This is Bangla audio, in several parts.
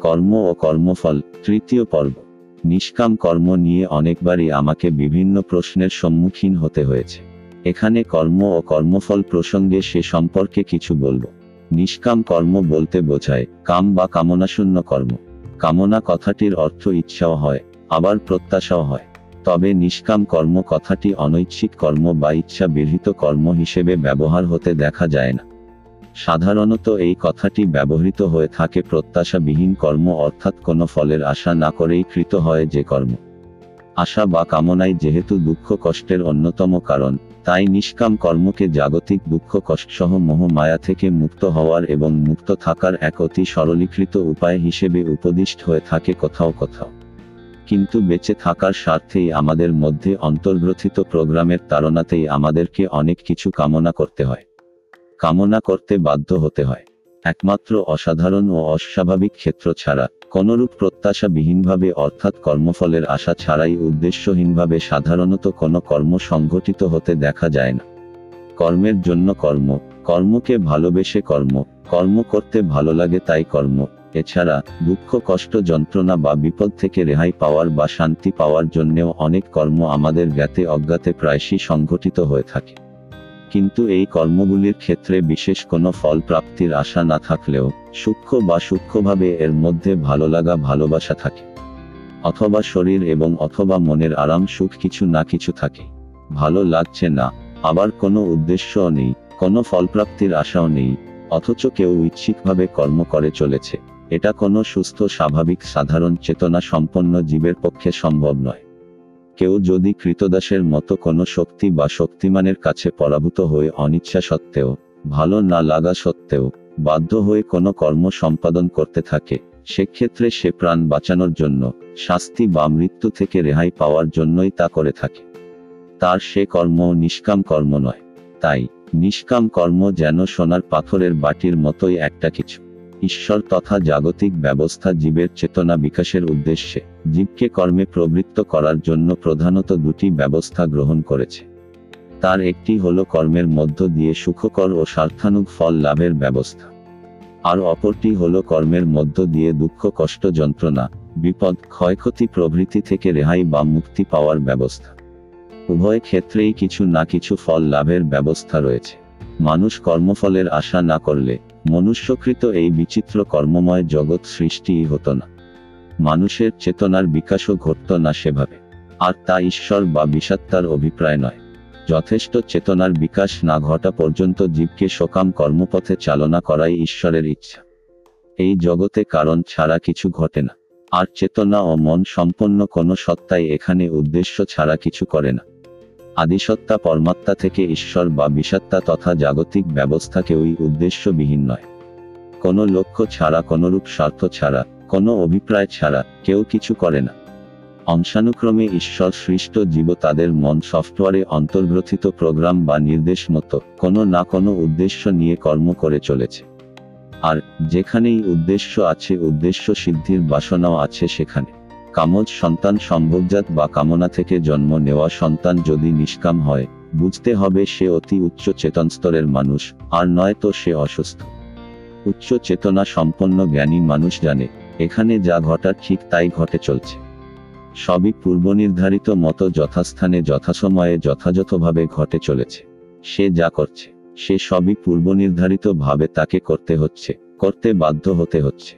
কর্ম ও কর্মফল, তৃতীয় পর্ব। নিষ্কাম কর্ম নিয়ে অনেকবারই আমাকে বিভিন্ন প্রশ্নের সম্মুখীন হতে হয়েছে। এখানে কর্ম ও কর্মফল প্রসঙ্গে সে সম্পর্কে কিছু বলব। নিষ্কাম কর্ম বলতে বোঝায়, কাম বা কামনাশূন্য কর্ম। কামনা কথাটির অর্থ ইচ্ছাও হয়, আবার প্রত্যাশাও হয়। তবে নিষ্কাম কর্ম কথাটি অনৈচ্ছিক কর্ম বা ইচ্ছা বিরহিত কর্ম হিসেবে ব্যবহার হতে দেখা যায় না। সাধারণত এই কথাটি ব্যবহৃত হয়ে থাকে প্রত্যাশাবিহীন কর্ম অর্থাৎ কোনো ফলের আশা না করেই কৃত হয় যে কর্ম। আশা বা কামনাই যেহেতু দুঃখ কষ্টের অন্যতম কারণ, তাই নিষ্কাম কর্মকে জাগতিক দুঃখ কষ্টসহ মোহ মায়া থেকে মুক্ত হওয়ার এবং মুক্ত থাকার এক অতি সরলীকৃত উপায় হিসেবে উপদিষ্ট হয়ে থাকে কোথাও কোথাও। কিন্তু বেঁচে থাকার স্বার্থেই আমাদের মধ্যে অন্তর্গ্রথিত প্রোগ্রামের তাড়নাতেই আমাদেরকে অনেক কিছু কামনা করতে হয়। কামনা করতে বাধ্য হতে হয়। একমাত্র অসাধারণ ও অস্বাভাবিক ক্ষেত্র ছাড়া, কোনরূপ প্রত্যাশাবিহীনভাবে অর্থাৎ কর্মফলের আশা ছাড়াই উদ্দেশ্যহীনভাবে সাধারণত কোনো কর্ম সংঘটিত হতে দেখা যায় না। কর্মের জন্য কর্ম, কর্মকে ভালোবেসে কর্ম কর্ম করতে ভালো লাগে তাই কর্ম, এছাড়া দুঃখ, কষ্ট, যন্ত্রণা বা বিপদ থেকে রেহাই পাওয়ার বা শান্তি পাওয়ার জন্যেও অনেক কর্ম আমাদের জ্ঞাতে অজ্ঞাতে প্রায়শই সংঘটিত হয়ে থাকে। কিন্তু এই কর্মগুলির ক্ষেত্রে বিশেষ কোনো ফল প্রাপ্তির আশা না থাকলেও, সূক্ষ্ম বা সূক্ষ্মভাবে এর মধ্যে ভালো লাগা ভালোবাসা থাকে। অথবা শরীর এবং অথবা মনের আরাম সুখ কিছু না কিছু থাকে। ভালো লাগছে না, আবার কোনো উদ্দেশ্যও নেই, কোনো ফলপ্রাপ্তির আশাও নেই, অথচ কেউ ঐচ্ছিকভাবে কর্ম করে চলেছে। এটা কোনো সুস্থ, স্বাভাবিক, সাধারণ চেতনা সম্পন্ন জীবের পক্ষে সম্ভব নয়। কেউ যদি কৃতদাসের মতো কোনো শক্তি বা শক্তিমানের কাছে পরাভূত হয়ে অনিচ্ছা সত্ত্বেও, ভালো না লাগা সত্ত্বেও, বাধ্য হয়ে কোনো কর্ম সম্পাদন করতে থাকে, সেক্ষেত্রে সে প্রাণ বাঁচানোর জন্য, শাস্তি বা মৃত্যু থেকে রেহাই পাওয়ার জন্যই তা করে থাকে। তার সে কর্ম নিষ্কাম কর্ম নয়। তাই, নিষ্কাম কর্ম যেন সোনার পাথরের বাটির মতোই একটা কিছু। ঈশ্বর তথা জাগতিক ব্যবস্থা জীবের চেতনা বিকাশের উদ্দেশ্যে, জীবকে কর্মে প্রবৃত্ত করার জন্য প্রধানত দুটি ব্যবস্থা গ্রহণ করেছে। তার একটি হল কর্মের মধ্য দিয়ে সুখকর ও স্বার্থানুগ ফল লাভের ব্যবস্থা। আর অপরটি হল কর্মের মধ্য দিয়ে দুঃখ, কষ্ট, যন্ত্রণা, বিপদ, ক্ষয়ক্ষতি প্রভৃতি থেকে রেহাই বা মুক্তি পাওয়ার ব্যবস্থা। উভয় ক্ষেত্রেই কিছু না কিছু ফল লাভের ব্যবস্থা রয়েছে। মানুষ কর্মফলের আশা না করলে মনুষ্যকৃত এই বিচিত্র কর্মময় জগৎ সৃষ্টিই হতো না। মানুষের চেতনার বিকাশও ঘটত না সেভাবে। আর তা ঈশ্বর বা বিষাত্মার অভিপ্রায় নয়। যথেষ্ট চেতনার বিকাশ না ঘটা পর্যন্ত জীবকে সকাম কর্মপথে চালনা করাই ঈশ্বরের ইচ্ছা। এই জগতে কারণ ছাড়া কিছু ঘটে না। আর চেতনা ও মন সম্পন্ন কোনো সত্তাই এখানে উদ্দেশ্য ছাড়া কিছু করে না। আদিসত্তা পরমাত্মা থেকে ঈশ্বর বা বিষাত্তা তথা জাগতিক ব্যবস্থা কেউই উদ্দেশ্যবিহীন নয়। কোনো লক্ষ্য ছাড়া, কোনরূপ স্বার্থ ছাড়া, কোনো অভিপ্রায় ছাড়া কেউ কিছু করে না। অংশানুক্রমে ঈশ্বর সৃষ্ট জীব তাদের মন সফটওয়্যারে অন্তর্গ্রথিত প্রোগ্রাম বা নির্দেশ মতো কোনো না কোনো উদ্দেশ্য নিয়ে কর্ম করে চলেছে। আর যেখানেই উদ্দেশ্য আছে, উদ্দেশ্য সিদ্ধির বাসনাও আছে সেখানে। কামজ সন্তান সম্ভবজাত বা কামনা থেকে জন্ম নেওয়া সন্তান যদি নিষ্কাম হয়, বুঝতে হবে সে অতি উচ্চ চেতন স্তরের মানুষ, আর নয় তো সে অসুস্থ। উচ্চ চেতনা সম্পন্ন জ্ঞানী মানুষ জানে, এখানে যা ঘটার ঠিক তাই ঘটে চলছে। সবই পূর্বনির্ধারিত মতো যথাস্থানে যথাসময়ে যথাযথভাবে ঘটে চলেছে। সে যা করছে, সে সবই পূর্বনির্ধারিত ভাবে তাকে করতে হচ্ছে, করতে বাধ্য হতে হচ্ছে।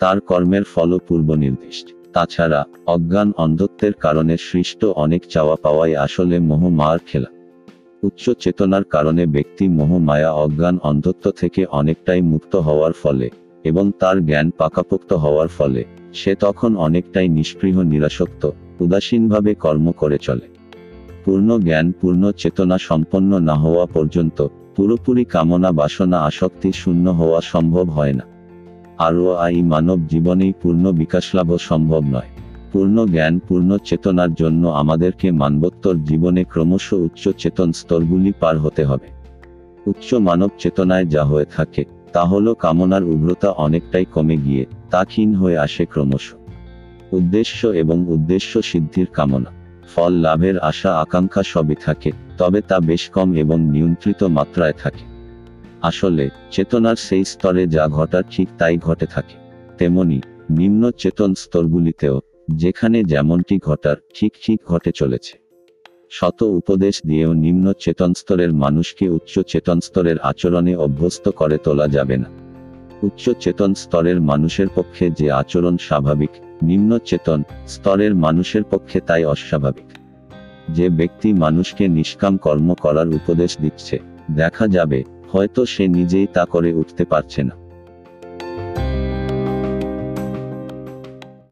তার কর্মের ফলও পূর্বনির্দিষ্ট। তাছাড়া, অজ্ঞান অন্ধত্বের কারণে সৃষ্ট অনেক চাওয়া পাওয়াই আসলে মোহ মার খেলা। উচ্চ চেতনার কারণে ব্যক্তি মোহ মায়া অজ্ঞান অন্ধত্ব থেকে অনেকটাই মুক্ত হওয়ার ফলে এবং তার জ্ঞান পাকাপোক্ত হওয়ার ফলে সে তখন অনেকটাই নিষ্পৃহ, নিরাসক্ত, উদাসীনভাবে কর্ম করে চলে। পূর্ণ জ্ঞান, পূর্ণ চেতনা সম্পন্ন না হওয়া পর্যন্ত পুরোপুরি কামনা বাসনা আসক্তি শূন্য হওয়া সম্ভব হয় না। আরও আই মানব জীবনেই পূর্ণ বিকাশ বিকাশলাভ সম্ভব নয়। পূর্ণ জ্ঞান, পূর্ণ চেতনার জন্য আমাদেরকে মানবোত্তর জীবনে ক্রমশ উচ্চ চেতন স্তরগুলি পার হতে হবে। উচ্চ মানব চেতনায় যা হয়ে থাকে, তা হলো কামনার উগ্রতা অনেকটাই কমে গিয়ে, তা ক্ষীণ হয়ে আসে ক্রমশ। উদ্দেশ্য এবং উদ্দেশ্য সিদ্ধির কামনা। ফল লাভের আশা, আকাঙ্ক্ষা সবই থাকে, তবে তা বেশ কম এবং নিয়ন্ত্রিত মাত্রায় থাকে। আসলে, চেতনার সেই স্তরে যা ঘটার ঠিক তাই ঘটে থাকে। তেমনি, নিম্ন চেতন স্তরগুলিতেও, যেখানে যেমনটি ঘটার, ঠিক ঠিক ঘটে চলেছে। শত উপদেশ দিয়েও নিম্ন চেতন স্তরের মানুষকে উচ্চ চেতন স্তরের আচরণে অভ্যস্ত করে তোলা যাবে না। উচ্চ চেতন স্তরের মানুষের পক্ষে যে আচরণ স্বাভাবিক, নিম্ন চেতন স্তরের মানুষের পক্ষে তাই অস্বাভাবিক। যে ব্যক্তি মানুষকে নিষ্কাম কর্ম করার উপদেশ দিচ্ছে, দেখা যাবে হয়তো সে নিজেই তা করে উঠতে পারছে না।